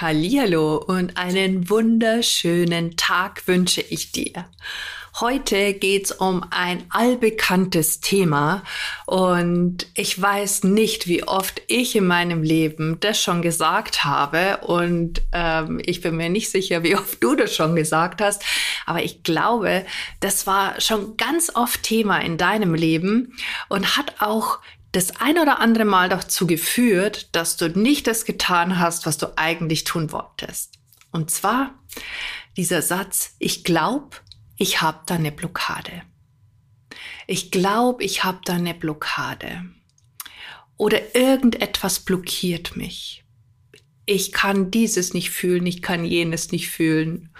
Hallihallo und einen wunderschönen Tag wünsche ich dir. Heute geht's um ein allbekanntes Thema und ich weiß nicht, wie oft ich in meinem Leben das schon gesagt habe und ähm, ich bin mir nicht sicher, wie oft du das schon gesagt hast, aber ich glaube, das war schon ganz oft Thema in deinem Leben und hat auch das ein oder andere Mal dazu geführt, dass du nicht das getan hast, was du eigentlich tun wolltest. Und zwar dieser Satz, ich glaube, ich habe da eine Blockade. Ich glaube, ich habe da eine Blockade. Oder irgendetwas blockiert mich. Ich kann dieses nicht fühlen, ich kann jenes nicht fühlen.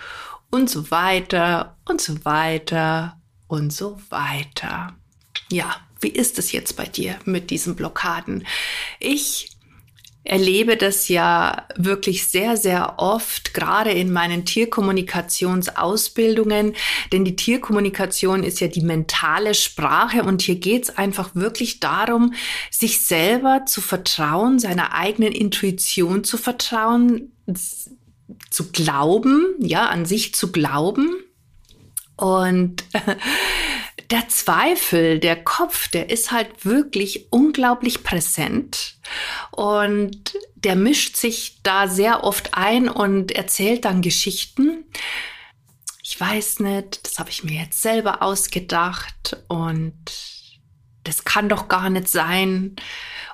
Und so weiter und so weiter und so weiter. Ja, wie ist es jetzt bei dir mit diesen Blockaden? Ich erlebe das ja wirklich sehr, sehr oft, gerade in meinen Tierkommunikationsausbildungen, denn die Tierkommunikation ist ja die mentale Sprache und hier geht es einfach wirklich darum, sich selber zu vertrauen, seiner eigenen Intuition zu vertrauen, zu glauben, ja, an sich zu glauben. Und der Zweifel, der Kopf, der ist halt wirklich unglaublich präsent und der mischt sich da sehr oft ein und erzählt dann Geschichten. Ich weiß nicht, das habe ich mir jetzt selber ausgedacht und das kann doch gar nicht sein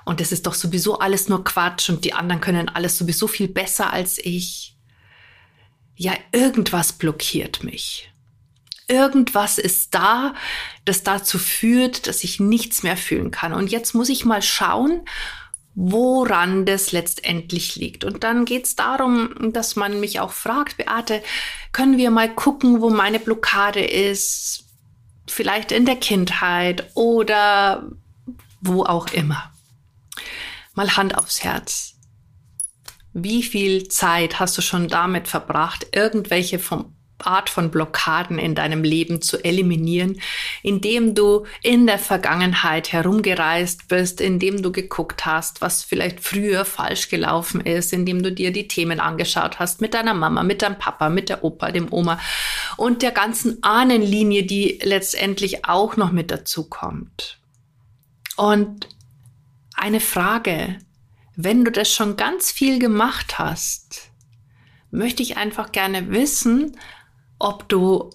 und das ist doch sowieso alles nur Quatsch und die anderen können alles sowieso viel besser als ich. Ja, irgendwas blockiert mich. Irgendwas ist da, das dazu führt, dass ich nichts mehr fühlen kann. Und jetzt muss ich mal schauen, woran das letztendlich liegt. Und dann geht es darum, dass man mich auch fragt, Beate, können wir mal gucken, wo meine Blockade ist? Vielleicht in der Kindheit oder wo auch immer. Mal Hand aufs Herz. Wie viel Zeit hast du schon damit verbracht, irgendwelche vom Art von Blockaden in deinem Leben zu eliminieren, indem du in der Vergangenheit herumgereist bist, indem du geguckt hast, was vielleicht früher falsch gelaufen ist, indem du dir die Themen angeschaut hast mit deiner Mama, mit deinem Papa, mit der Opa, dem Oma und der ganzen Ahnenlinie, die letztendlich auch noch mit dazu kommt. Und eine Frage, wenn du das schon ganz viel gemacht hast, möchte ich einfach gerne wissen, ob du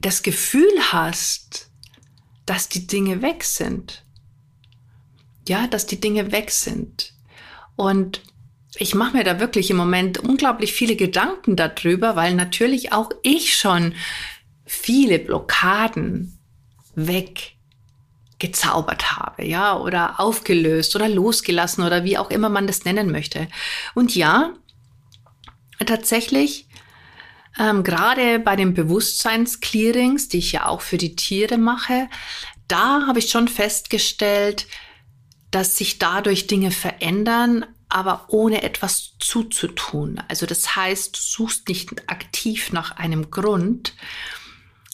das Gefühl hast, dass die Dinge weg sind. Ja, dass die Dinge weg sind. Und ich mache mir da wirklich im Moment unglaublich viele Gedanken darüber, weil natürlich auch ich schon viele Blockaden weggezaubert habe, ja, oder aufgelöst oder losgelassen oder wie auch immer man das nennen möchte. Und ja, tatsächlich ähm, Gerade bei den Bewusstseinsclearings, die ich ja auch für die Tiere mache, da habe ich schon festgestellt, dass sich dadurch Dinge verändern, aber ohne etwas zuzutun. Also das heißt, du suchst nicht aktiv nach einem Grund,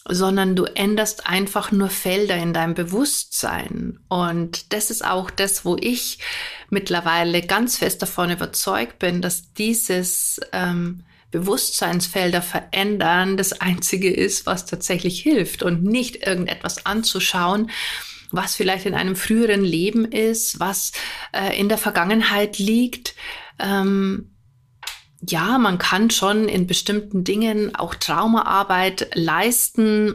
sondern du änderst einfach nur Felder in deinem Bewusstsein. Und das ist auch das, wo ich mittlerweile ganz fest davon überzeugt bin, dass dieses ähm, Bewusstseinsfelder verändern das Einzige ist, was tatsächlich hilft und nicht irgendetwas anzuschauen, was vielleicht in einem früheren Leben ist, was äh, in der Vergangenheit liegt. Ähm, ja, man kann schon in bestimmten Dingen auch Traumaarbeit leisten.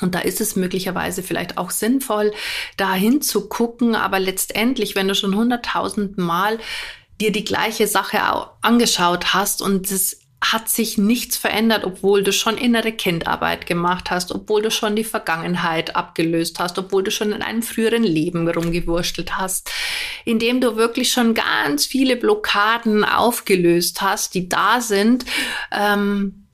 Und da ist es möglicherweise vielleicht auch sinnvoll, da hinzugucken. Aber letztendlich, wenn du schon hunderttausend Mal dir die gleiche Sache angeschaut hast und es hat sich nichts verändert, obwohl du schon innere Kindarbeit gemacht hast, obwohl du schon die Vergangenheit abgelöst hast, obwohl du schon in einem früheren Leben rumgewurstelt hast, indem du wirklich schon ganz viele Blockaden aufgelöst hast, die da sind. Ähm,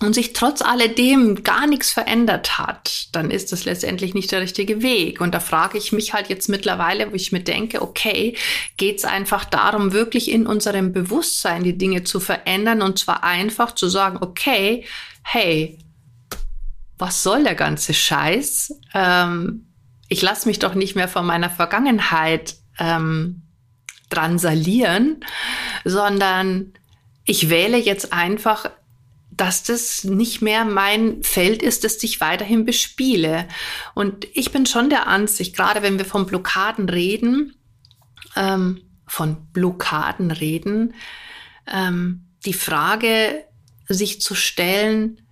und sich trotz alledem gar nichts verändert hat, dann ist das letztendlich nicht der richtige Weg. Und da frage ich mich halt jetzt mittlerweile, wo ich mir denke, okay, geht es einfach darum, wirklich in unserem Bewusstsein die Dinge zu verändern und zwar einfach zu sagen, okay, hey, was soll der ganze Scheiß? Ähm, ich lasse mich doch nicht mehr von meiner Vergangenheit ähm, dransalieren, sondern ich wähle jetzt einfach dass das nicht mehr mein Feld ist, das ich weiterhin bespiele. Und ich bin schon der Ansicht, gerade wenn wir von Blockaden reden, ähm, von Blockaden reden, ähm, die Frage sich zu stellen,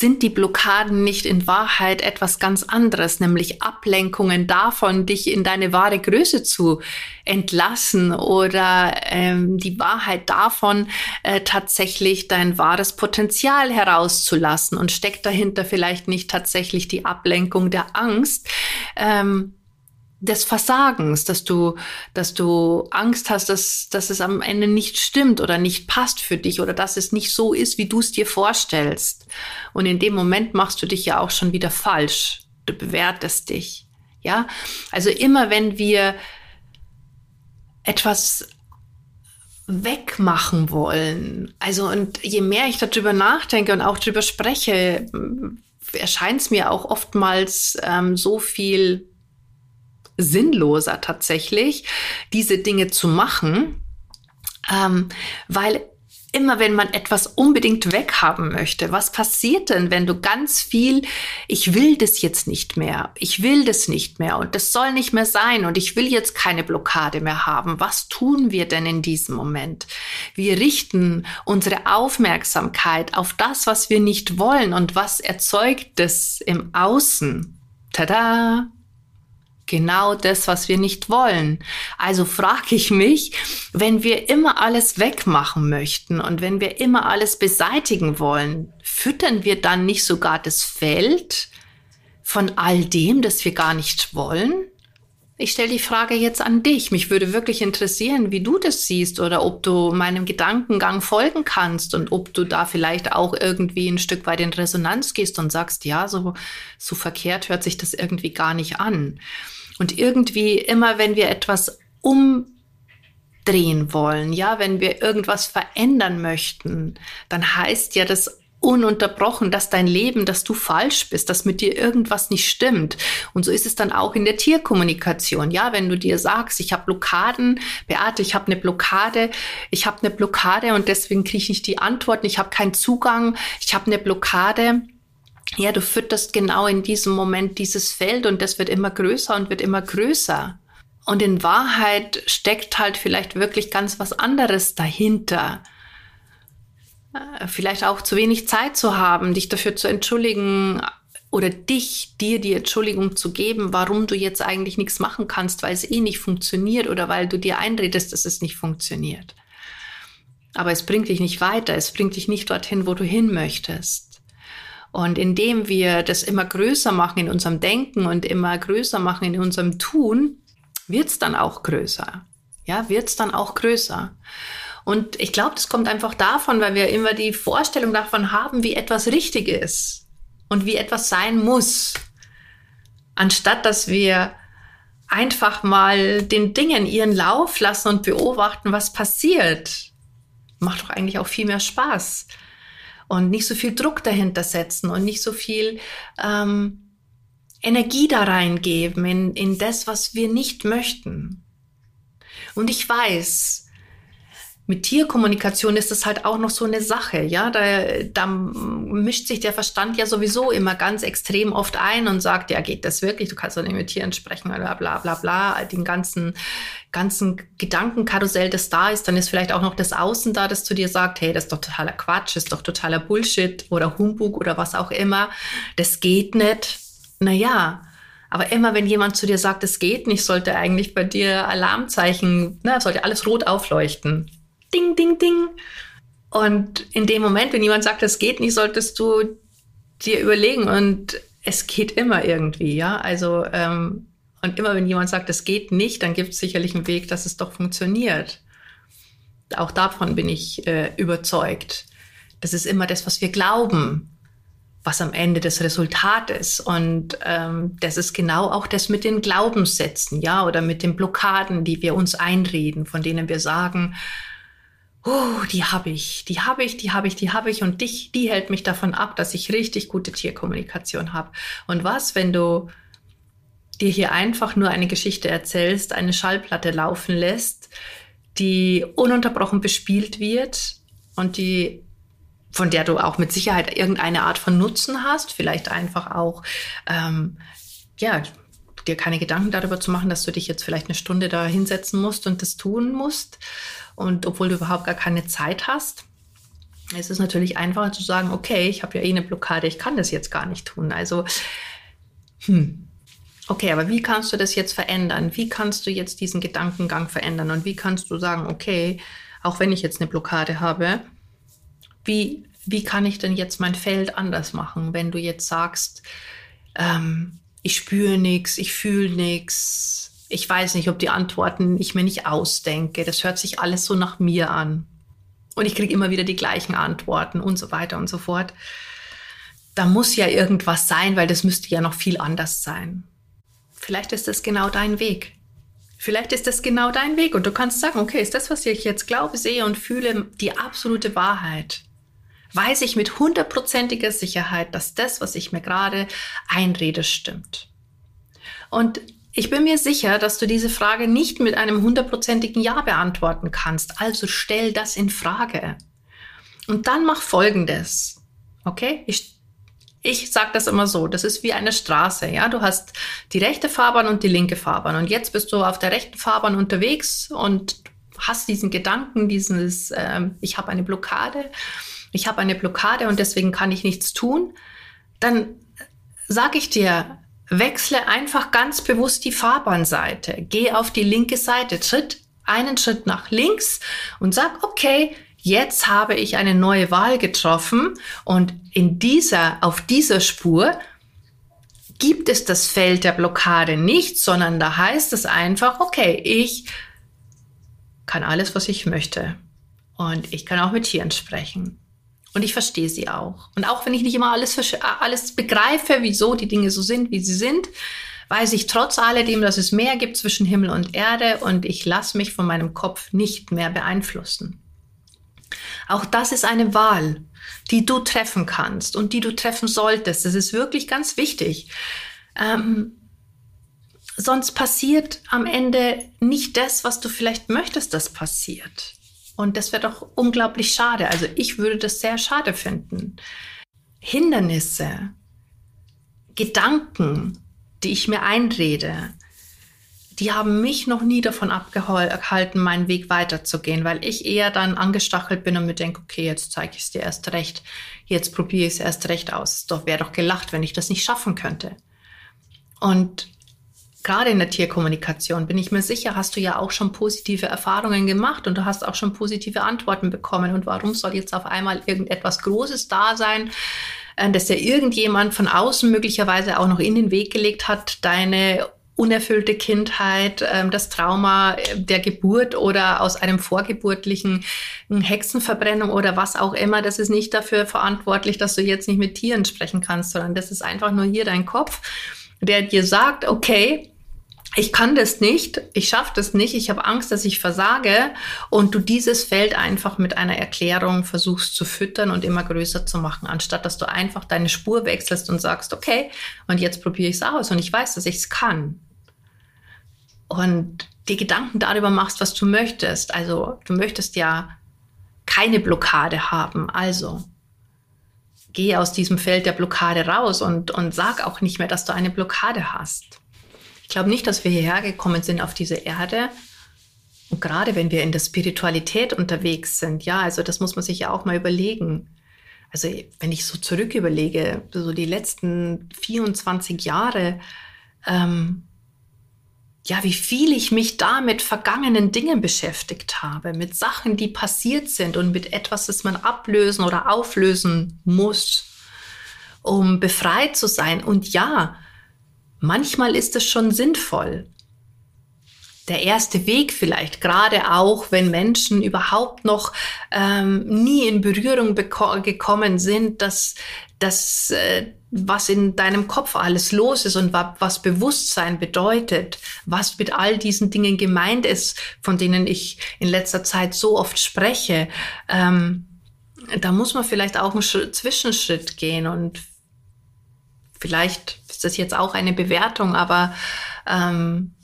sind die Blockaden nicht in Wahrheit etwas ganz anderes, nämlich Ablenkungen davon, dich in deine wahre Größe zu entlassen oder ähm, die Wahrheit davon, äh, tatsächlich dein wahres Potenzial herauszulassen. Und steckt dahinter vielleicht nicht tatsächlich die Ablenkung der Angst, ähm, des Versagens, dass du, dass du Angst hast, dass, dass es am Ende nicht stimmt oder nicht passt für dich oder dass es nicht so ist, wie du es dir vorstellst. Und in dem Moment machst du dich ja auch schon wieder falsch. Du bewertest dich. Ja, also immer wenn wir etwas wegmachen wollen, also und je mehr ich darüber nachdenke und auch darüber spreche, erscheint es mir auch oftmals ähm, so viel sinnloser tatsächlich, diese Dinge zu machen, ähm, weil immer wenn man etwas unbedingt weghaben möchte, was passiert denn, wenn du ganz viel, ich will das jetzt nicht mehr, ich will das nicht mehr und das soll nicht mehr sein und ich will jetzt keine Blockade mehr haben. Was tun wir denn in diesem Moment? Wir richten unsere Aufmerksamkeit auf das, was wir nicht wollen und was erzeugt es im Außen. Tada! Genau das, was wir nicht wollen. Also frage ich mich, wenn wir immer alles wegmachen möchten und wenn wir immer alles beseitigen wollen, füttern wir dann nicht sogar das Feld von all dem, das wir gar nicht wollen? Ich stelle die Frage jetzt an dich. Mich würde wirklich interessieren, wie du das siehst oder ob du meinem Gedankengang folgen kannst und ob du da vielleicht auch irgendwie ein Stück weit in Resonanz gehst und sagst, ja, so, so verkehrt hört sich das irgendwie gar nicht an. Und irgendwie immer, wenn wir etwas umdrehen wollen, ja, wenn wir irgendwas verändern möchten, dann heißt ja das ununterbrochen, dass dein Leben, dass du falsch bist, dass mit dir irgendwas nicht stimmt. Und so ist es dann auch in der Tierkommunikation. Ja, wenn du dir sagst, ich habe Blockaden, Beate, ich habe eine Blockade, ich habe eine Blockade und deswegen kriege ich nicht die Antworten, ich habe keinen Zugang, ich habe eine Blockade ja, du fütterst genau in diesem Moment dieses Feld und das wird immer größer und wird immer größer. Und in Wahrheit steckt halt vielleicht wirklich ganz was anderes dahinter. Äh, vielleicht auch zu wenig Zeit zu haben, dich dafür zu entschuldigen oder dich, dir die Entschuldigung zu geben, warum du jetzt eigentlich nichts machen kannst, weil es eh nicht funktioniert oder weil du dir einredest, dass es nicht funktioniert. Aber es bringt dich nicht weiter, es bringt dich nicht dorthin, wo du hin möchtest. Und indem wir das immer größer machen in unserem Denken und immer größer machen in unserem Tun, wird es dann auch größer. Ja, wird es dann auch größer. Und ich glaube, das kommt einfach davon, weil wir immer die Vorstellung davon haben, wie etwas richtig ist und wie etwas sein muss. Anstatt dass wir einfach mal den Dingen ihren Lauf lassen und beobachten, was passiert. Macht doch eigentlich auch viel mehr Spaß und nicht so viel Druck dahinter setzen und nicht so viel ähm, Energie da reingeben in, in das, was wir nicht möchten. Und ich weiß, mit Tierkommunikation ist das halt auch noch so eine Sache, ja. Da, da mischt sich der Verstand ja sowieso immer ganz extrem oft ein und sagt, ja, geht das wirklich? Du kannst doch nicht mit Tieren sprechen, bla bla bla bla, den ganzen, ganzen Gedankenkarussell, das da ist, dann ist vielleicht auch noch das Außen da, das zu dir sagt, hey, das ist doch totaler Quatsch, das ist doch totaler Bullshit oder Humbug oder was auch immer. Das geht nicht. Naja, aber immer wenn jemand zu dir sagt, es geht nicht, sollte eigentlich bei dir Alarmzeichen, ne, sollte alles rot aufleuchten. Ding, ding, ding. Und in dem Moment, wenn jemand sagt, es geht nicht, solltest du dir überlegen und es geht immer irgendwie, ja. Also, ähm, und immer wenn jemand sagt, es geht nicht, dann gibt es sicherlich einen Weg, dass es doch funktioniert. Auch davon bin ich äh, überzeugt, Das ist immer das, was wir glauben, was am Ende das Resultat ist. Und ähm, das ist genau auch das mit den Glaubenssätzen, ja, oder mit den Blockaden, die wir uns einreden, von denen wir sagen, oh, die habe ich, die habe ich, die habe ich, die habe ich und dich, die hält mich davon ab, dass ich richtig gute Tierkommunikation habe. Und was, wenn du dir hier einfach nur eine Geschichte erzählst, eine Schallplatte laufen lässt, die ununterbrochen bespielt wird und die von der du auch mit Sicherheit irgendeine Art von Nutzen hast, vielleicht einfach auch ähm, ja dir keine Gedanken darüber zu machen, dass du dich jetzt vielleicht eine Stunde da hinsetzen musst und das tun musst und obwohl du überhaupt gar keine Zeit hast. Es ist natürlich einfacher zu sagen, okay, ich habe ja eh eine Blockade, ich kann das jetzt gar nicht tun. Also, hm, okay, aber wie kannst du das jetzt verändern? Wie kannst du jetzt diesen Gedankengang verändern? Und wie kannst du sagen, okay, auch wenn ich jetzt eine Blockade habe, wie, wie kann ich denn jetzt mein Feld anders machen, wenn du jetzt sagst, ähm, ich spüre nichts, ich fühle nichts, ich weiß nicht, ob die Antworten ich mir nicht ausdenke, das hört sich alles so nach mir an. Und ich kriege immer wieder die gleichen Antworten und so weiter und so fort. Da muss ja irgendwas sein, weil das müsste ja noch viel anders sein. Vielleicht ist das genau dein Weg. Vielleicht ist das genau dein Weg und du kannst sagen, okay, ist das, was ich jetzt glaube, sehe und fühle, die absolute Wahrheit? Weiß ich mit hundertprozentiger Sicherheit, dass das, was ich mir gerade einrede, stimmt. Und ich bin mir sicher, dass du diese Frage nicht mit einem hundertprozentigen Ja beantworten kannst. Also stell das in Frage. Und dann mach Folgendes. Okay? Ich, ich sage das immer so. Das ist wie eine Straße. Ja, du hast die rechte Fahrbahn und die linke Fahrbahn. Und jetzt bist du auf der rechten Fahrbahn unterwegs und hast diesen Gedanken, dieses, äh, ich habe eine Blockade ich habe eine Blockade und deswegen kann ich nichts tun, dann sage ich dir, wechsle einfach ganz bewusst die Fahrbahnseite. Geh auf die linke Seite, tritt einen Schritt nach links und sag, okay, jetzt habe ich eine neue Wahl getroffen und in dieser, auf dieser Spur gibt es das Feld der Blockade nicht, sondern da heißt es einfach, okay, ich kann alles, was ich möchte. Und ich kann auch mit Tieren sprechen. Und ich verstehe sie auch. Und auch wenn ich nicht immer alles, alles begreife, wieso die Dinge so sind, wie sie sind, weiß ich trotz alledem, dass es mehr gibt zwischen Himmel und Erde und ich lasse mich von meinem Kopf nicht mehr beeinflussen. Auch das ist eine Wahl, die du treffen kannst und die du treffen solltest. Das ist wirklich ganz wichtig. Ähm, sonst passiert am Ende nicht das, was du vielleicht möchtest, dass passiert. Und das wäre doch unglaublich schade. Also ich würde das sehr schade finden. Hindernisse, Gedanken, die ich mir einrede, die haben mich noch nie davon abgehalten, meinen Weg weiterzugehen, weil ich eher dann angestachelt bin und mir denke, okay, jetzt zeige ich es dir erst recht, jetzt probiere ich es erst recht aus. Doch wäre doch gelacht, wenn ich das nicht schaffen könnte. Und gerade in der Tierkommunikation bin ich mir sicher, hast du ja auch schon positive Erfahrungen gemacht und du hast auch schon positive Antworten bekommen. Und warum soll jetzt auf einmal irgendetwas Großes da sein, äh, dass ja irgendjemand von außen möglicherweise auch noch in den Weg gelegt hat, deine unerfüllte Kindheit, ähm, das Trauma der Geburt oder aus einem vorgeburtlichen Hexenverbrennung oder was auch immer, das ist nicht dafür verantwortlich, dass du jetzt nicht mit Tieren sprechen kannst, sondern das ist einfach nur hier dein Kopf, der dir sagt, okay, ich kann das nicht, ich schaffe das nicht, ich habe Angst, dass ich versage und du dieses Feld einfach mit einer Erklärung versuchst zu füttern und immer größer zu machen, anstatt dass du einfach deine Spur wechselst und sagst, okay, und jetzt probiere ich es aus und ich weiß, dass ich es kann. Und die Gedanken darüber machst, was du möchtest. Also du möchtest ja keine Blockade haben. Also geh aus diesem Feld der Blockade raus und, und sag auch nicht mehr, dass du eine Blockade hast. Ich glaube nicht, dass wir hierher gekommen sind auf diese Erde. Und gerade wenn wir in der Spiritualität unterwegs sind, ja, also das muss man sich ja auch mal überlegen. Also wenn ich so zurück überlege, so die letzten 24 Jahre, ähm, ja, wie viel ich mich da mit vergangenen Dingen beschäftigt habe, mit Sachen, die passiert sind und mit etwas, das man ablösen oder auflösen muss, um befreit zu sein. Und ja, manchmal ist es schon sinnvoll. Der erste Weg vielleicht, gerade auch wenn Menschen überhaupt noch ähm, nie in Berührung gekommen sind, dass das, äh, was in deinem Kopf alles los ist und wa was Bewusstsein bedeutet, was mit all diesen Dingen gemeint ist, von denen ich in letzter Zeit so oft spreche, ähm, da muss man vielleicht auch einen Schritt, Zwischenschritt gehen und vielleicht ist das jetzt auch eine Bewertung, aber ähm,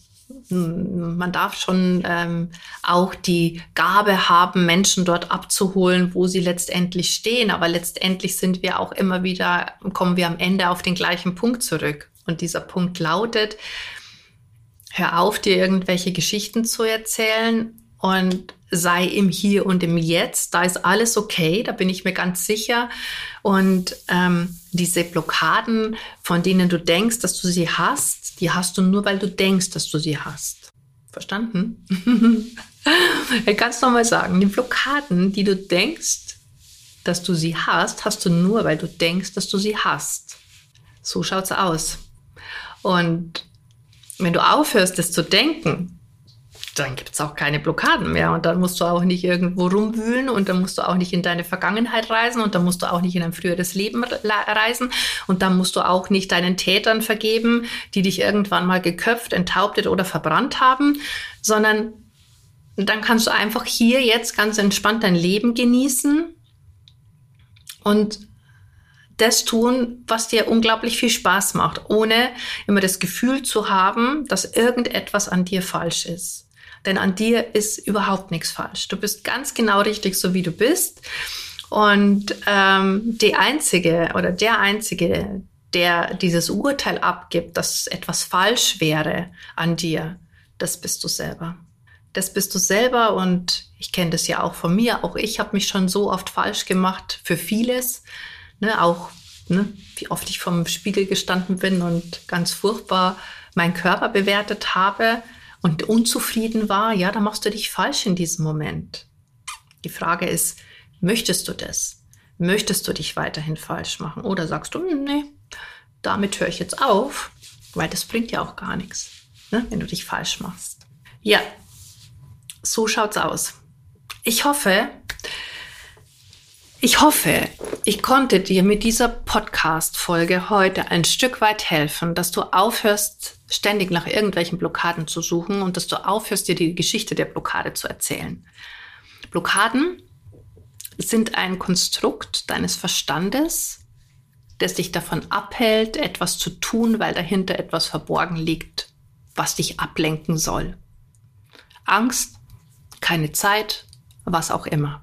man darf schon ähm, auch die Gabe haben, Menschen dort abzuholen, wo sie letztendlich stehen. Aber letztendlich sind wir auch immer wieder, kommen wir am Ende auf den gleichen Punkt zurück. Und dieser Punkt lautet, hör auf, dir irgendwelche Geschichten zu erzählen und sei im Hier und im Jetzt. Da ist alles okay, da bin ich mir ganz sicher. Und ähm, diese Blockaden, von denen du denkst, dass du sie hast, die hast du nur, weil du denkst, dass du sie hast. Verstanden? ich kann es nochmal sagen. Die Blockaden, die du denkst, dass du sie hast, hast du nur, weil du denkst, dass du sie hast. So schaut's aus. Und wenn du aufhörst, das zu denken, dann gibt es auch keine Blockaden mehr und dann musst du auch nicht irgendwo rumwühlen und dann musst du auch nicht in deine Vergangenheit reisen und dann musst du auch nicht in ein früheres Leben reisen und dann musst du auch nicht deinen Tätern vergeben, die dich irgendwann mal geköpft, enthauptet oder verbrannt haben, sondern dann kannst du einfach hier jetzt ganz entspannt dein Leben genießen und das tun, was dir unglaublich viel Spaß macht, ohne immer das Gefühl zu haben, dass irgendetwas an dir falsch ist. Denn an dir ist überhaupt nichts falsch. Du bist ganz genau richtig, so wie du bist. Und ähm, die einzige oder der einzige, der dieses Urteil abgibt, dass etwas falsch wäre an dir, das bist du selber. Das bist du selber und ich kenne das ja auch von mir. Auch ich habe mich schon so oft falsch gemacht für vieles. Ne, auch ne, wie oft ich vom Spiegel gestanden bin und ganz furchtbar meinen Körper bewertet habe und unzufrieden war, ja, dann machst du dich falsch in diesem Moment. Die Frage ist, möchtest du das? Möchtest du dich weiterhin falsch machen? Oder sagst du, hm, nee, damit höre ich jetzt auf, weil das bringt ja auch gar nichts, ne, wenn du dich falsch machst. Ja, so schaut's aus. Ich hoffe, ich hoffe, ich konnte dir mit dieser Podcast-Folge heute ein Stück weit helfen, dass du aufhörst, ständig nach irgendwelchen Blockaden zu suchen und dass du aufhörst, dir die Geschichte der Blockade zu erzählen. Blockaden sind ein Konstrukt deines Verstandes, das dich davon abhält, etwas zu tun, weil dahinter etwas verborgen liegt, was dich ablenken soll. Angst, keine Zeit, was auch immer.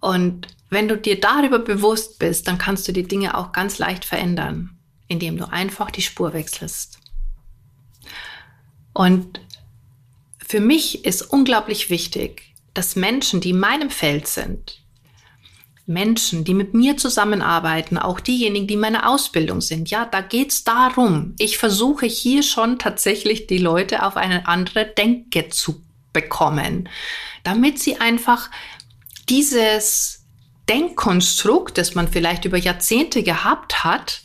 Und wenn du dir darüber bewusst bist, dann kannst du die Dinge auch ganz leicht verändern, indem du einfach die Spur wechselst. Und für mich ist unglaublich wichtig, dass Menschen, die in meinem Feld sind, Menschen, die mit mir zusammenarbeiten, auch diejenigen, die meine Ausbildung sind, ja, da geht's darum. Ich versuche hier schon tatsächlich die Leute auf eine andere Denke zu bekommen, damit sie einfach dieses Denkkonstrukt, das man vielleicht über Jahrzehnte gehabt hat,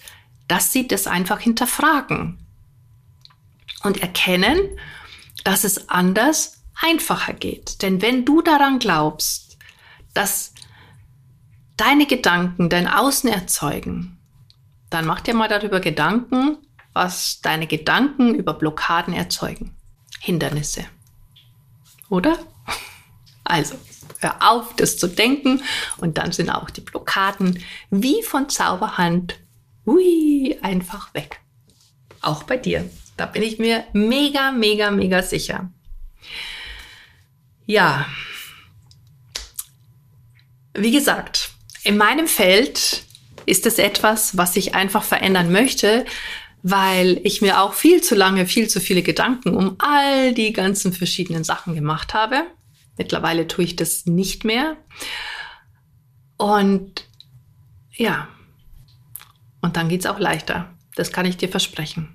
dass sie das einfach hinterfragen und erkennen, dass es anders einfacher geht. Denn wenn du daran glaubst, dass deine Gedanken dein Außen erzeugen, dann mach dir mal darüber Gedanken, was deine Gedanken über Blockaden erzeugen. Hindernisse. Oder? Also, hör auf, das zu denken und dann sind auch die Blockaden wie von Zauberhand, hui, einfach weg. Auch bei dir. Da bin ich mir mega, mega, mega sicher. Ja. Wie gesagt, in meinem Feld ist es etwas, was ich einfach verändern möchte, weil ich mir auch viel zu lange, viel zu viele Gedanken um all die ganzen verschiedenen Sachen gemacht habe. Mittlerweile tue ich das nicht mehr. Und ja, und dann geht's auch leichter. Das kann ich dir versprechen.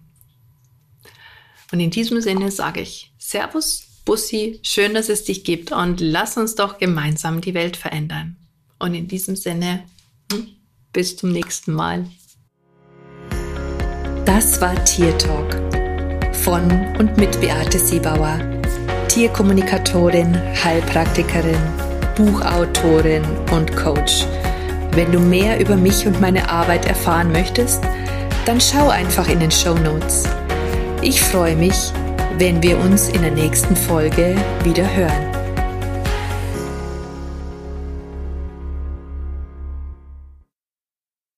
Und in diesem Sinne sage ich Servus, Bussi, schön, dass es dich gibt und lass uns doch gemeinsam die Welt verändern. Und in diesem Sinne, hm, bis zum nächsten Mal. Das war Tier Talk von und mit Beate Siebauer Tierkommunikatorin, Heilpraktikerin, Buchautorin und Coach. Wenn du mehr über mich und meine Arbeit erfahren möchtest, dann schau einfach in den Show Notes. Ich freue mich, wenn wir uns in der nächsten Folge wieder hören.